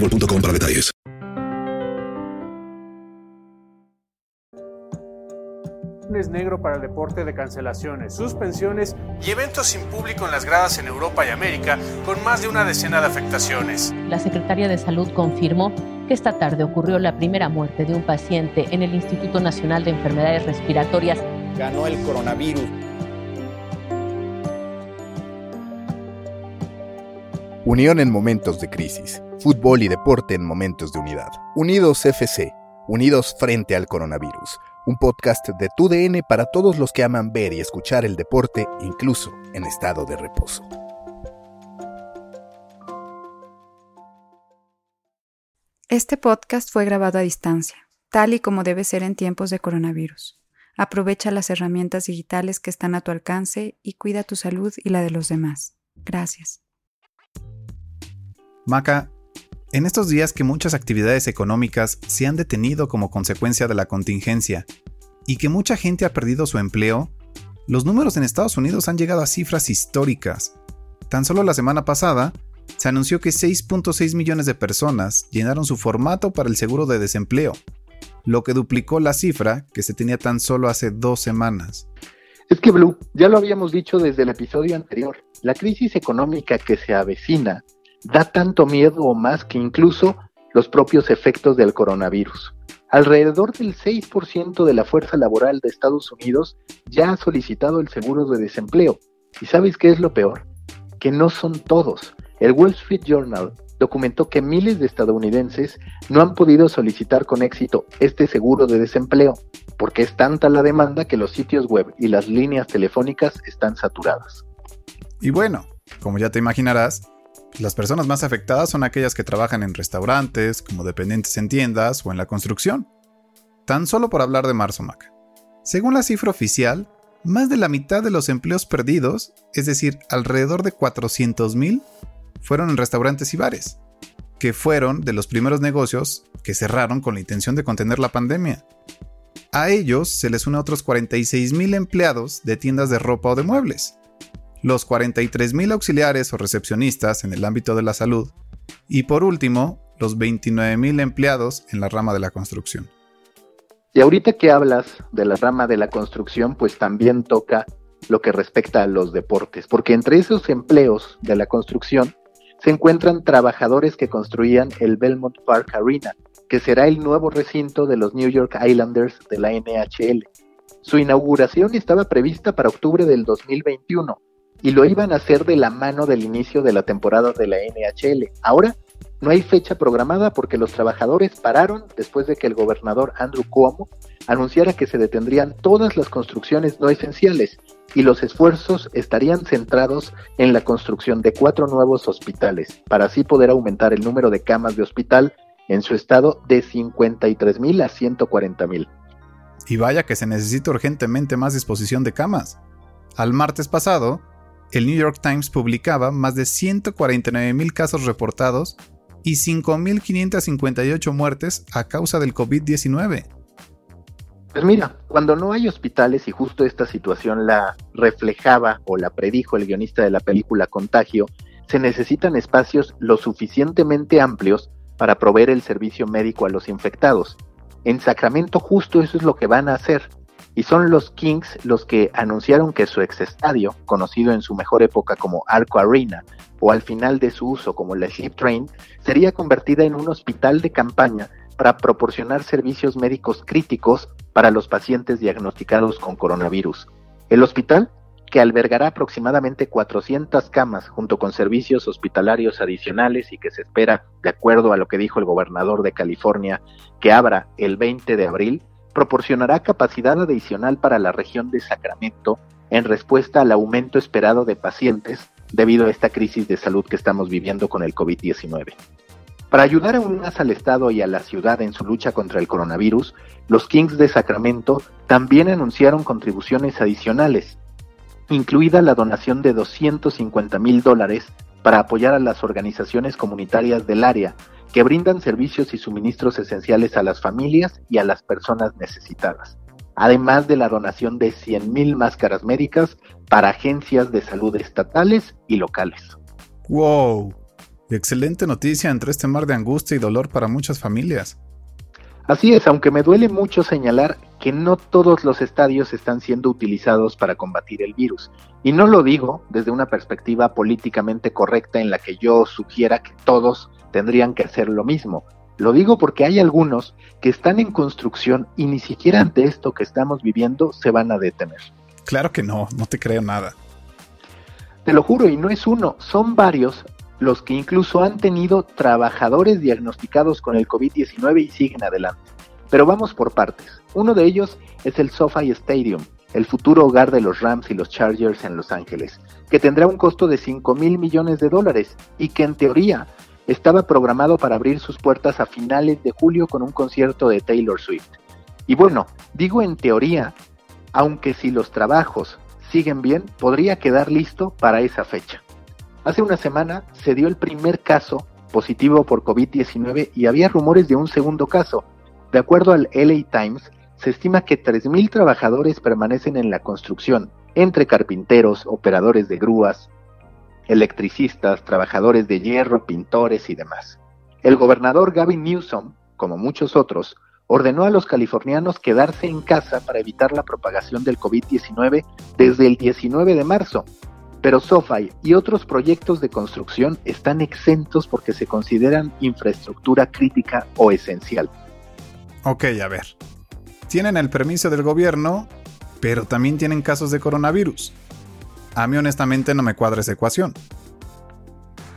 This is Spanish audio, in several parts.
boostmobile.com para detalles. lunes negro para el deporte de cancelaciones, suspensiones y eventos sin público en las gradas en Europa y América, con más de una decena de afectaciones. La Secretaría de Salud confirmó que esta tarde ocurrió la primera muerte de un paciente en el Instituto Nacional de Enfermedades Respiratorias. Ganó el coronavirus. Unión en momentos de crisis. Fútbol y deporte en momentos de unidad. Unidos FC. Unidos frente al coronavirus. Un podcast de TUDN para todos los que aman ver y escuchar el deporte, incluso en estado de reposo. Este podcast fue grabado a distancia, tal y como debe ser en tiempos de coronavirus. Aprovecha las herramientas digitales que están a tu alcance y cuida tu salud y la de los demás. Gracias. Maca, en estos días que muchas actividades económicas se han detenido como consecuencia de la contingencia y que mucha gente ha perdido su empleo, los números en Estados Unidos han llegado a cifras históricas. Tan solo la semana pasada, se anunció que 6.6 millones de personas llenaron su formato para el seguro de desempleo, lo que duplicó la cifra que se tenía tan solo hace dos semanas. Es que, Blue, ya lo habíamos dicho desde el episodio anterior, la crisis económica que se avecina da tanto miedo o más que incluso los propios efectos del coronavirus. Alrededor del 6% de la fuerza laboral de Estados Unidos ya ha solicitado el seguro de desempleo. ¿Y sabes qué es lo peor? Que no son todos. El Wall Street Journal documentó que miles de estadounidenses no han podido solicitar con éxito este seguro de desempleo, porque es tanta la demanda que los sitios web y las líneas telefónicas están saturadas. Y bueno, como ya te imaginarás, las personas más afectadas son aquellas que trabajan en restaurantes, como dependientes en tiendas o en la construcción. Tan solo por hablar de marzo, Mac. Según la cifra oficial, más de la mitad de los empleos perdidos, es decir, alrededor de 400.000, fueron en restaurantes y bares, que fueron de los primeros negocios que cerraron con la intención de contener la pandemia. A ellos se les une otros 46.000 empleados de tiendas de ropa o de muebles, los 43.000 auxiliares o recepcionistas en el ámbito de la salud y por último, los 29.000 empleados en la rama de la construcción. Y ahorita que hablas de la rama de la construcción, pues también toca lo que respecta a los deportes, porque entre esos empleos de la construcción se encuentran trabajadores que construían el Belmont Park Arena, que será el nuevo recinto de los New York Islanders de la NHL. Su inauguración estaba prevista para octubre del 2021 y lo iban a hacer de la mano del inicio de la temporada de la NHL. Ahora no hay fecha programada porque los trabajadores pararon después de que el gobernador Andrew Cuomo anunciara que se detendrían todas las construcciones no esenciales y los esfuerzos estarían centrados en la construcción de cuatro nuevos hospitales, para así poder aumentar el número de camas de hospital en su estado de 53 mil a 140 mil. Y vaya que se necesita urgentemente más disposición de camas. Al martes pasado, el New York Times publicaba más de 149 mil casos reportados y 5.558 muertes a causa del COVID-19. Pues mira, cuando no hay hospitales y justo esta situación la reflejaba o la predijo el guionista de la película Contagio, se necesitan espacios lo suficientemente amplios para proveer el servicio médico a los infectados. En Sacramento justo eso es lo que van a hacer. Y son los Kings los que anunciaron que su ex estadio, conocido en su mejor época como Arco Arena, o al final de su uso como la Ship Train, sería convertida en un hospital de campaña para proporcionar servicios médicos críticos para los pacientes diagnosticados con coronavirus. El hospital, que albergará aproximadamente 400 camas junto con servicios hospitalarios adicionales y que se espera, de acuerdo a lo que dijo el gobernador de California, que abra el 20 de abril, proporcionará capacidad adicional para la región de Sacramento en respuesta al aumento esperado de pacientes debido a esta crisis de salud que estamos viviendo con el COVID-19. Para ayudar aún más al Estado y a la ciudad en su lucha contra el coronavirus, los Kings de Sacramento también anunciaron contribuciones adicionales, incluida la donación de 250 mil dólares para apoyar a las organizaciones comunitarias del área que brindan servicios y suministros esenciales a las familias y a las personas necesitadas además de la donación de 100.000 máscaras médicas para agencias de salud estatales y locales. ¡Wow! Excelente noticia entre este mar de angustia y dolor para muchas familias. Así es, aunque me duele mucho señalar que no todos los estadios están siendo utilizados para combatir el virus. Y no lo digo desde una perspectiva políticamente correcta en la que yo sugiera que todos tendrían que hacer lo mismo, lo digo porque hay algunos que están en construcción y ni siquiera ante esto que estamos viviendo se van a detener. Claro que no, no te creo nada. Te lo juro, y no es uno, son varios los que incluso han tenido trabajadores diagnosticados con el COVID-19 y siguen adelante. Pero vamos por partes. Uno de ellos es el SoFi Stadium, el futuro hogar de los Rams y los Chargers en Los Ángeles, que tendrá un costo de 5 mil millones de dólares y que en teoría estaba programado para abrir sus puertas a finales de julio con un concierto de Taylor Swift. Y bueno, digo en teoría, aunque si los trabajos siguen bien, podría quedar listo para esa fecha. Hace una semana se dio el primer caso positivo por COVID-19 y había rumores de un segundo caso. De acuerdo al LA Times, se estima que 3.000 trabajadores permanecen en la construcción, entre carpinteros, operadores de grúas, electricistas, trabajadores de hierro, pintores y demás. El gobernador Gavin Newsom, como muchos otros, ordenó a los californianos quedarse en casa para evitar la propagación del COVID-19 desde el 19 de marzo. Pero SoFi y otros proyectos de construcción están exentos porque se consideran infraestructura crítica o esencial. Ok, a ver. Tienen el permiso del gobierno, pero también tienen casos de coronavirus. A mí honestamente no me cuadra esa ecuación.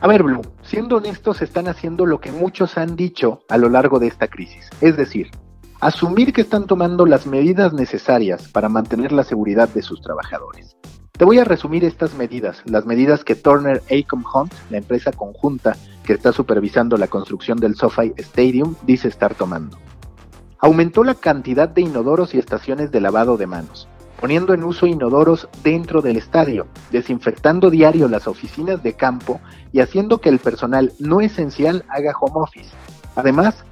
A ver, Blue, siendo honestos, están haciendo lo que muchos han dicho a lo largo de esta crisis. Es decir, asumir que están tomando las medidas necesarias para mantener la seguridad de sus trabajadores. Te voy a resumir estas medidas, las medidas que Turner Acom Hunt, la empresa conjunta que está supervisando la construcción del SoFi Stadium, dice estar tomando. Aumentó la cantidad de inodoros y estaciones de lavado de manos poniendo en uso inodoros dentro del estadio, desinfectando diario las oficinas de campo y haciendo que el personal no esencial haga home office. Además,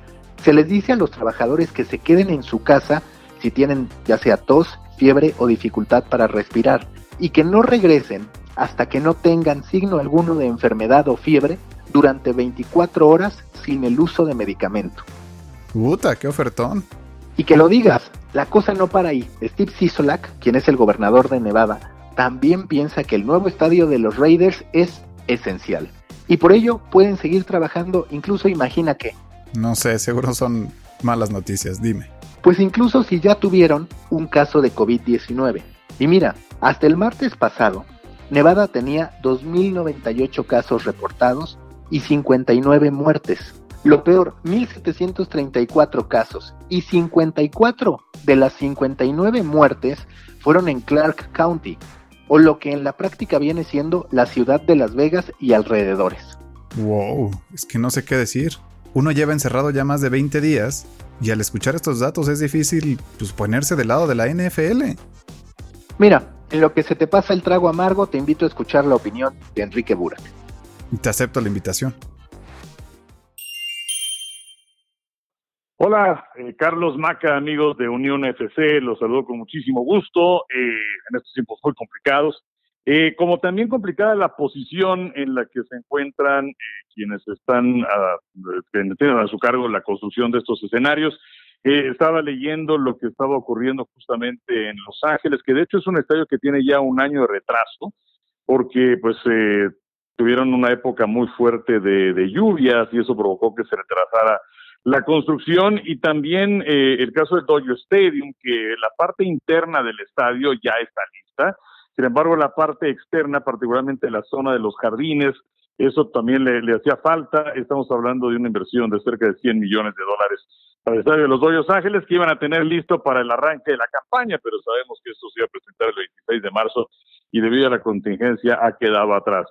se les dice a los trabajadores que se queden en su casa si tienen ya sea tos, fiebre o dificultad para respirar y que no regresen hasta que no tengan signo alguno de enfermedad o fiebre durante 24 horas sin el uso de medicamento. Puta, qué ofertón. Y que lo digas, la cosa no para ahí. Steve Sisolak, quien es el gobernador de Nevada, también piensa que el nuevo estadio de los Raiders es esencial. Y por ello pueden seguir trabajando, incluso imagina que. No sé, seguro son malas noticias, dime. Pues incluso si ya tuvieron un caso de COVID-19. Y mira, hasta el martes pasado, Nevada tenía 2.098 casos reportados y 59 muertes. Lo peor, 1.734 casos y 54 de las 59 muertes fueron en Clark County, o lo que en la práctica viene siendo la ciudad de Las Vegas y alrededores. Wow, es que no sé qué decir. Uno lleva encerrado ya más de 20 días y al escuchar estos datos es difícil pues, ponerse del lado de la NFL. Mira, en lo que se te pasa el trago amargo, te invito a escuchar la opinión de Enrique Burak. Y te acepto la invitación. Hola, eh, Carlos Maca, amigos de Unión FC, los saludo con muchísimo gusto eh, en estos tiempos muy complicados. Eh, como también complicada la posición en la que se encuentran quienes están a, tienen a su cargo la construcción de estos escenarios. Estaba leyendo lo que estaba ocurriendo justamente en Los Ángeles, que de hecho es un estadio que tiene ya un año de retraso, porque pues tuvieron una época muy fuerte de, lluvias y eso provocó que se retrasara la construcción y también eh, el caso del Dodger Stadium, que la parte interna del estadio ya está lista. Sin embargo, la parte externa, particularmente la zona de los jardines, eso también le, hacía falta. Estamos hablando de una inversión de cerca de 100 millones de dólares el estadio de los Dodgers Ángeles, que iban a tener listo para el arranque de la campaña, pero sabemos que esto se iba a presentar el 26 de marzo y debido a la contingencia ha quedado atrás.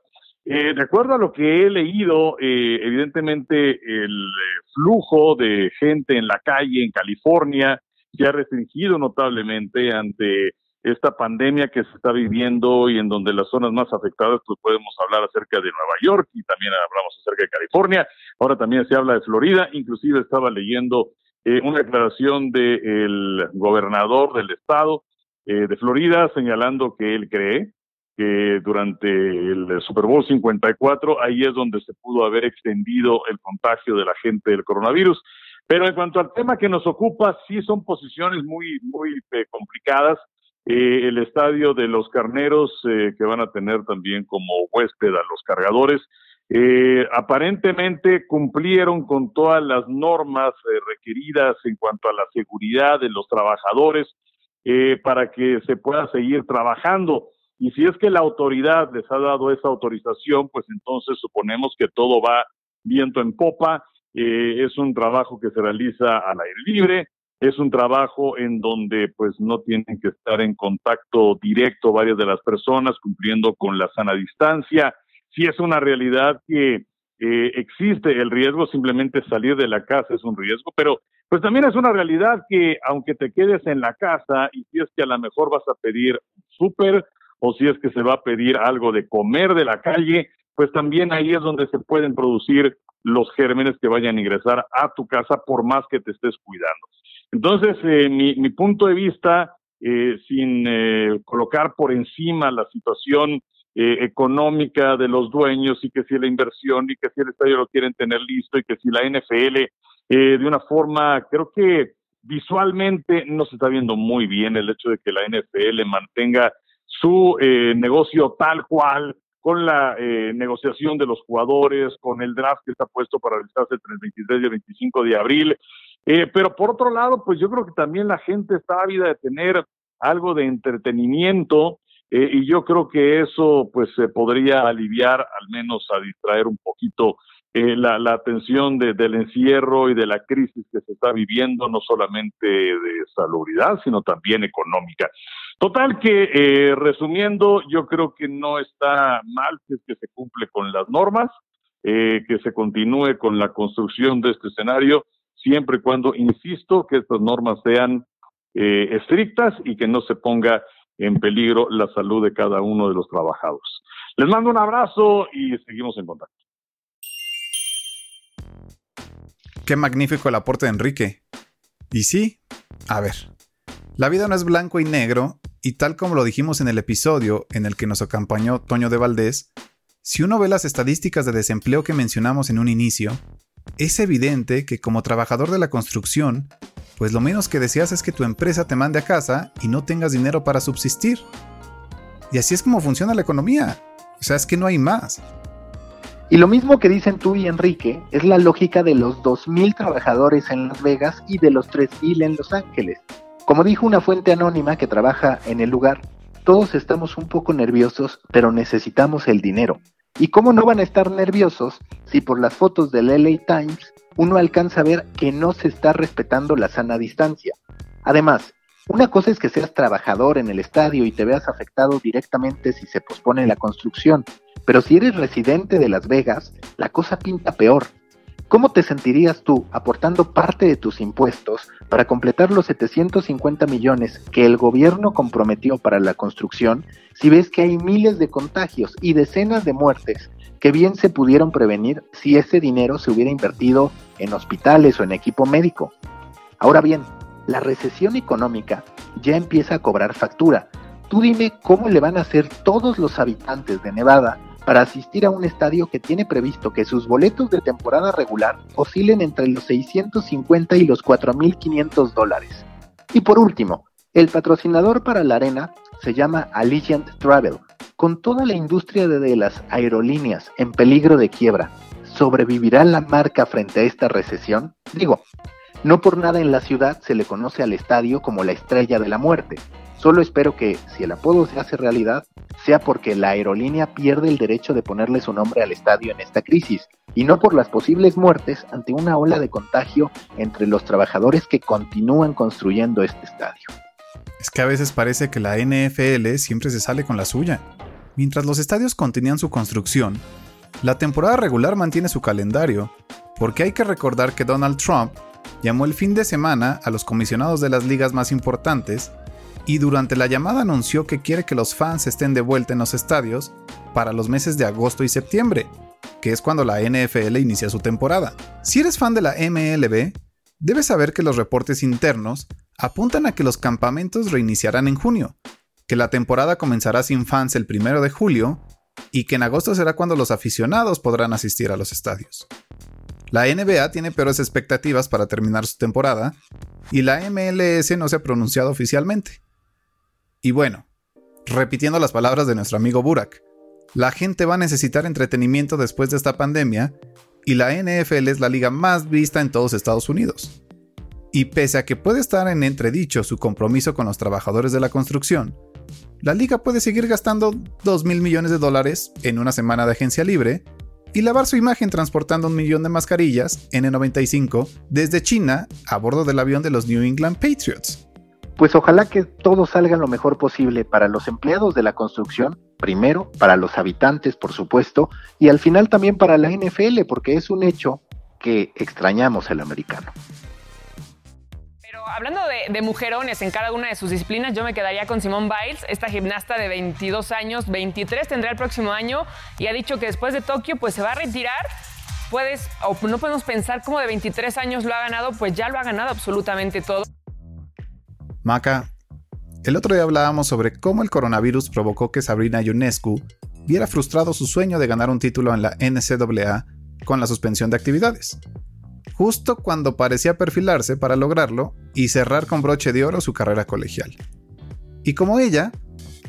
Eh, de acuerdo a lo que he leído, eh, evidentemente el eh, flujo de gente en la calle en California se ha restringido notablemente ante esta pandemia que se está viviendo y en donde las zonas más afectadas, pues podemos hablar acerca de Nueva York y también hablamos acerca de California. Ahora también se habla de Florida. Inclusive estaba leyendo una declaración del gobernador del estado de Florida señalando que él cree que durante el Super Bowl 54, ahí es donde se pudo haber extendido el contagio de la gente del coronavirus. Pero en cuanto al tema que nos ocupa, sí son posiciones muy, muy eh, complicadas. Eh, el estadio de los carneros, eh, que van a tener también como huésped a los cargadores, aparentemente cumplieron con todas las normas requeridas en cuanto a la seguridad de los trabajadores para que se pueda seguir trabajando. Y si es que la autoridad les ha dado esa autorización, pues entonces suponemos que todo va viento en popa. Eh, es un trabajo que se realiza al aire libre, es un trabajo en donde pues no tienen que estar en contacto directo varias de las personas cumpliendo con la sana distancia. Si es una realidad que eh, existe el riesgo, simplemente salir de la casa es un riesgo, pero pues también es una realidad que aunque te quedes en la casa y si es que a lo mejor vas a pedir súper o si es que se va a pedir algo de comer de la calle, pues también ahí es donde se pueden producir los gérmenes que vayan a ingresar a tu casa por más que te estés cuidando. Entonces, eh, mi, punto de vista, eh, sin eh, colocar por encima la situación económica de los dueños y que si la inversión y que si el estadio lo quieren tener listo y que si la NFL de una forma, creo que visualmente no se está viendo muy bien el hecho de que la NFL mantenga su eh, negocio tal cual, con la eh, negociación de los jugadores, con el draft que está puesto para realizarse entre el 23 y el 25 de abril. Eh, pero por otro lado, pues yo creo que también la gente está ávida de tener algo de entretenimiento y yo creo que eso pues se podría aliviar, al menos a distraer un poquito la, la, atención del encierro y de la crisis que se está viviendo, no solamente de salubridad, sino también económica. Total que, eh, resumiendo, yo creo que no está mal que, que se cumple con las normas, eh, que se continúe con la construcción de este escenario, siempre y cuando, insisto, que estas normas sean eh, estrictas y que no se ponga en peligro la salud de cada uno de los trabajadores. Les mando un abrazo y seguimos en contacto. Qué magnífico el aporte de Enrique. Y sí, a ver, la vida no es blanco y negro y tal como lo dijimos en el episodio en el que nos acompañó Toño de Valdés, si uno ve las estadísticas de desempleo que mencionamos en un inicio, es evidente que como trabajador de la construcción, pues lo menos que deseas es que tu empresa te mande a casa y no tengas dinero para subsistir. Y así es como funciona la economía. O sea, es que no hay más. Y lo mismo que dicen tú y Enrique es la lógica de los 2.000 trabajadores en Las Vegas y de los 3.000 en Los Ángeles. Como dijo una fuente anónima que trabaja en el lugar, todos estamos un poco nerviosos, pero necesitamos el dinero. ¿Y cómo no van a estar nerviosos si por las fotos del LA Times uno alcanza a ver que no se está respetando la sana distancia? Además, una cosa es que seas trabajador en el estadio y te veas afectado directamente si se pospone la construcción, pero si eres residente de Las Vegas, la cosa pinta peor. ¿Cómo te sentirías tú aportando parte de tus impuestos para completar los 750 millones que el gobierno comprometió para la construcción si ves que hay miles de contagios y decenas de muertes que bien se pudieron prevenir si ese dinero se hubiera invertido en hospitales o en equipo médico? Ahora bien, la recesión económica ya empieza a cobrar factura. Tú dime cómo le van a hacer todos los habitantes de Nevada para asistir a un estadio que tiene previsto que sus boletos de temporada regular oscilen entre los 650 y los 4.500 dólares. Y por último, el patrocinador para la arena se llama Allegiant Travel. Con toda la industria de las aerolíneas en peligro de quiebra, ¿sobrevivirá la marca frente a esta recesión? Digo, no por nada en la ciudad se le conoce al estadio como la estrella de la muerte. Solo espero que, si el apodo se hace realidad, sea porque la aerolínea pierde el derecho de ponerle su nombre al estadio en esta crisis, y no por las posibles muertes ante una ola de contagio entre los trabajadores que continúan construyendo este estadio. Es que a veces parece que la NFL siempre se sale con la suya. Mientras los estadios continúan su construcción, la temporada regular mantiene su calendario, porque hay que recordar que Donald Trump llamó el fin de semana a los comisionados de las ligas más importantes y durante la llamada anunció que quiere que los fans estén de vuelta en los estadios para los meses de agosto y septiembre, que es cuando la NFL inicia su temporada. Si eres fan de la MLB, debes saber que los reportes internos apuntan a que los campamentos reiniciarán en junio, que la temporada comenzará sin fans el primero de julio y que en agosto será cuando los aficionados podrán asistir a los estadios. La NBA tiene peores expectativas para terminar su temporada y la MLS no se ha pronunciado oficialmente. Y bueno, repitiendo las palabras de nuestro amigo Burak, la gente va a necesitar entretenimiento después de esta pandemia y la NFL es la liga más vista en todos Estados Unidos. Y pese a que puede estar en entredicho su compromiso con los trabajadores de la construcción, la liga puede seguir gastando 2 mil millones de dólares en una semana de agencia libre y lavar su imagen transportando un millón de mascarillas N95 desde China a bordo del avión de los New England Patriots. Pues ojalá que todo salga lo mejor posible para los empleados de la construcción, primero, para los habitantes, por supuesto, y al final también para la NFL, porque es un hecho que extrañamos el americano hablando de, mujerones en cada una de sus disciplinas, yo me quedaría con Simone Biles, esta gimnasta de 22 años, 23 tendrá el próximo año y ha dicho que después de Tokio pues se va a retirar. Puedes, o no podemos pensar cómo de 23 años lo ha ganado, pues ya lo ha ganado absolutamente todo. Maca, el otro día hablábamos sobre cómo el coronavirus provocó que Sabrina Ionescu viera frustrado su sueño de ganar un título en la NCAA con la suspensión de actividades justo cuando parecía perfilarse para lograrlo y cerrar con broche de oro su carrera colegial. Y como ella,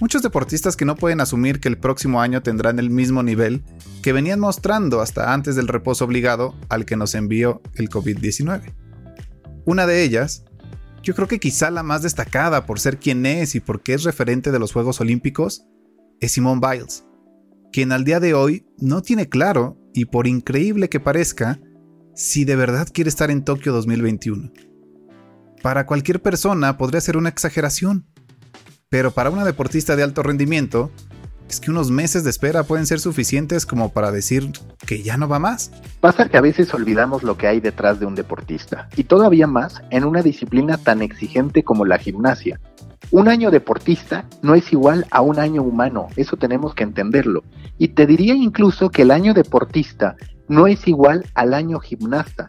muchos deportistas que no pueden asumir que el próximo año tendrán el mismo nivel que venían mostrando hasta antes del reposo obligado al que nos envió el COVID-19. Una de ellas, yo creo que quizá la más destacada por ser quien es y porque es referente de los Juegos Olímpicos, es Simone Biles, quien al día de hoy no tiene claro, y por increíble que parezca, si de verdad quiere estar en Tokio 2021. Para cualquier persona podría ser una exageración, pero para una deportista de alto rendimiento, es que unos meses de espera pueden ser suficientes como para decir que ya no va más. Pasa que a veces olvidamos lo que hay detrás de un deportista, y todavía más en una disciplina tan exigente como la gimnasia. Un año deportista no es igual a un año humano, eso tenemos que entenderlo. Y te diría incluso que el año deportista no es igual al año gimnasta.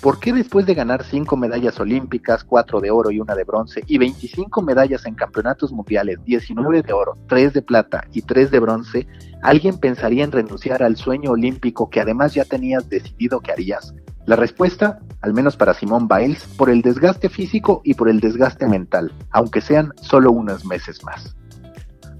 ¿Por qué después de ganar 5 medallas olímpicas, 4 de oro y una de bronce, y 25 medallas en campeonatos mundiales, 19 de oro, 3 de plata y 3 de bronce, alguien pensaría en renunciar al sueño olímpico que además ya tenías decidido que harías? La respuesta, al menos para Simón Biles, por el desgaste físico y por el desgaste mental, aunque sean solo unos meses más.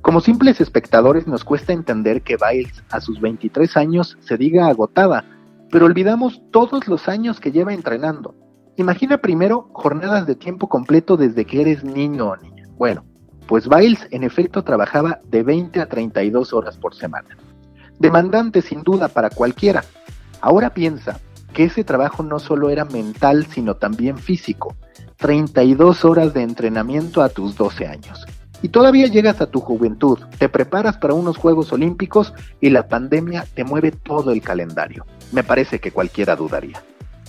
Como simples espectadores nos cuesta entender que Biles a sus 23 años se diga agotada, pero olvidamos todos los años que lleva entrenando. Imagina primero jornadas de tiempo completo desde que eres niño o niña. Bueno, pues Biles en efecto trabajaba de 20 a 32 horas por semana. demandante sin duda para cualquiera. Ahora piensa que ese trabajo no solo era mental, sino también físico. 32 horas de entrenamiento a tus 12 años. Y todavía llegas a tu juventud, te preparas para unos Juegos Olímpicos y la pandemia te mueve todo el calendario. Me parece que cualquiera dudaría.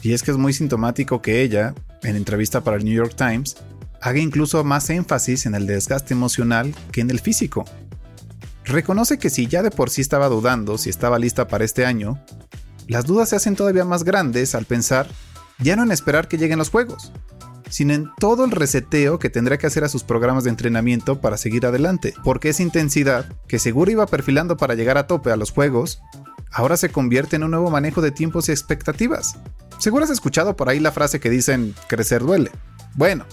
Y es que es muy sintomático que ella, en entrevista para el New York Times, haga incluso más énfasis en el desgaste emocional que en el físico. Reconoce que si ya de por sí estaba dudando si estaba lista para este año, las dudas se hacen todavía más grandes al pensar ya no en esperar que lleguen los juegos, sino en todo el reseteo que tendrá que hacer a sus programas de entrenamiento para seguir adelante, porque esa intensidad, que seguro iba perfilando para llegar a tope a los juegos, ahora se convierte en un nuevo manejo de tiempos y expectativas. Seguro has escuchado por ahí la frase que dicen crecer duele. Bueno,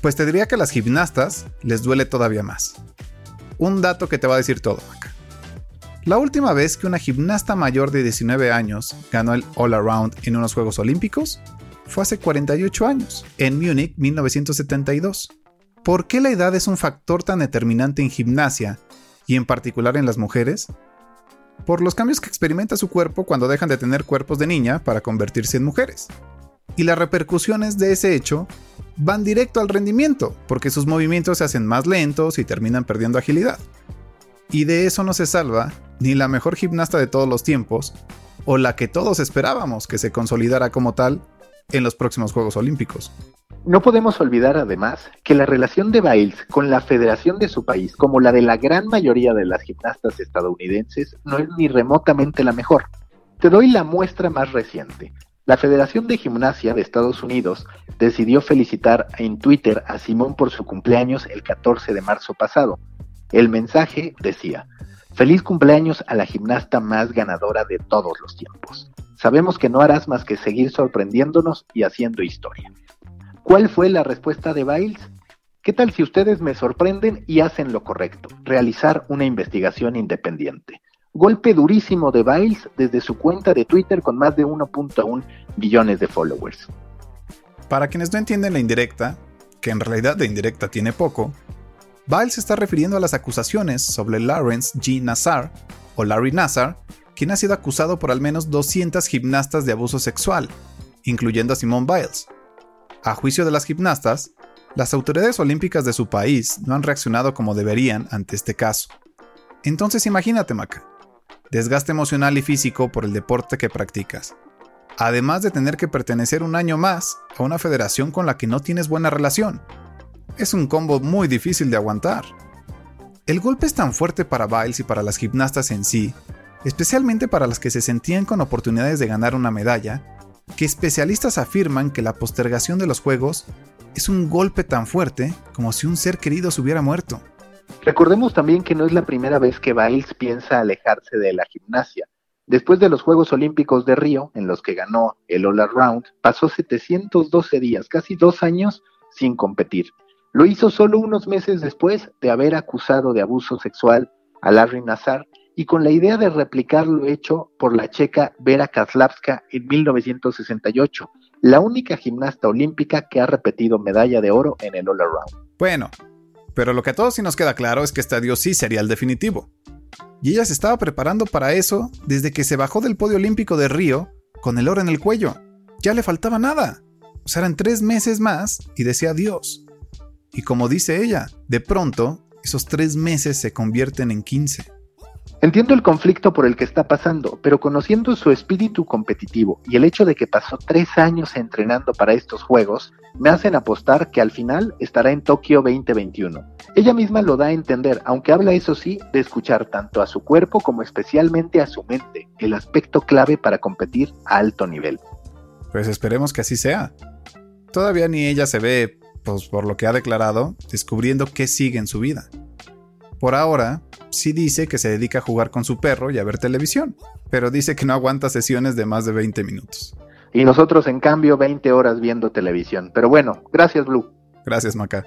pues te diría que a las gimnastas les duele todavía más. Un dato que te va a decir todo, Maca. La última vez que una gimnasta mayor de 19 años ganó el All Around en unos Juegos Olímpicos fue hace 48 años, en Múnich 1972. ¿Por qué la edad es un factor tan determinante en gimnasia y en particular en las mujeres? Por los cambios que experimenta su cuerpo cuando dejan de tener cuerpos de niña para convertirse en mujeres. Y las repercusiones de ese hecho van directo al rendimiento, porque sus movimientos se hacen más lentos y terminan perdiendo agilidad. Y de eso no se salva ni la mejor gimnasta de todos los tiempos, o la que todos esperábamos que se consolidara como tal en los próximos Juegos Olímpicos. No podemos olvidar además que la relación de Biles con la federación de su país, como la de la gran mayoría de las gimnastas estadounidenses, no es ni remotamente la mejor. Te doy la muestra más reciente. La Federación de Gimnasia de Estados Unidos decidió felicitar en Twitter a Simón por su cumpleaños el 14 de marzo pasado. El mensaje decía, Feliz cumpleaños a la gimnasta más ganadora de todos los tiempos. Sabemos que no harás más que seguir sorprendiéndonos y haciendo historia. ¿Cuál fue la respuesta de Biles? ¿Qué tal si ustedes me sorprenden y hacen lo correcto? Realizar una investigación independiente. Golpe durísimo de Biles desde su cuenta de Twitter con más de 1.1 billones de followers. Para quienes no entienden la indirecta, que en realidad de indirecta tiene poco, Biles se está refiriendo a las acusaciones sobre Lawrence G. Nassar, o Larry Nassar, quien ha sido acusado por al menos 200 gimnastas de abuso sexual, incluyendo a Simone Biles. A juicio de las gimnastas, las autoridades olímpicas de su país no han reaccionado como deberían ante este caso. Entonces imagínate, Maca, desgaste emocional y físico por el deporte que practicas, además de tener que pertenecer un año más a una federación con la que no tienes buena relación. Es un combo muy difícil de aguantar. El golpe es tan fuerte para Biles y para las gimnastas en sí, especialmente para las que se sentían con oportunidades de ganar una medalla, que especialistas afirman que la postergación de los Juegos es un golpe tan fuerte como si un ser querido se hubiera muerto. Recordemos también que no es la primera vez que Biles piensa alejarse de la gimnasia. Después de los Juegos Olímpicos de Río, en los que ganó el All Around, pasó 712 días, casi dos años, sin competir. Lo hizo solo unos meses después de haber acusado de abuso sexual a Larry Nassar y con la idea de replicar lo hecho por la checa Vera Kaslavska en 1968, la única gimnasta olímpica que ha repetido medalla de oro en el All Around. Bueno, pero lo que a todos sí nos queda claro es que este adiós sí sería el definitivo. Y ella se estaba preparando para eso desde que se bajó del podio olímpico de Río con el oro en el cuello. Ya le faltaba nada. O sea, eran tres meses más y decía adiós. Y como dice ella, de pronto, esos tres meses se convierten en 15. Entiendo el conflicto por el que está pasando, pero conociendo su espíritu competitivo y el hecho de que pasó tres años entrenando para estos Juegos, me hacen apostar que al final estará en Tokio 2021. Ella misma lo da a entender, aunque habla eso sí de escuchar tanto a su cuerpo como especialmente a su mente, el aspecto clave para competir a alto nivel. Pues esperemos que así sea. Todavía ni ella se ve, pues por lo que ha declarado, descubriendo qué sigue en su vida. Por ahora, sí dice que se dedica a jugar con su perro y a ver televisión, pero dice que no aguanta sesiones de más de 20 minutos. Y nosotros, en cambio, 20 horas viendo televisión. Pero bueno, gracias, Blue. Gracias, Maca.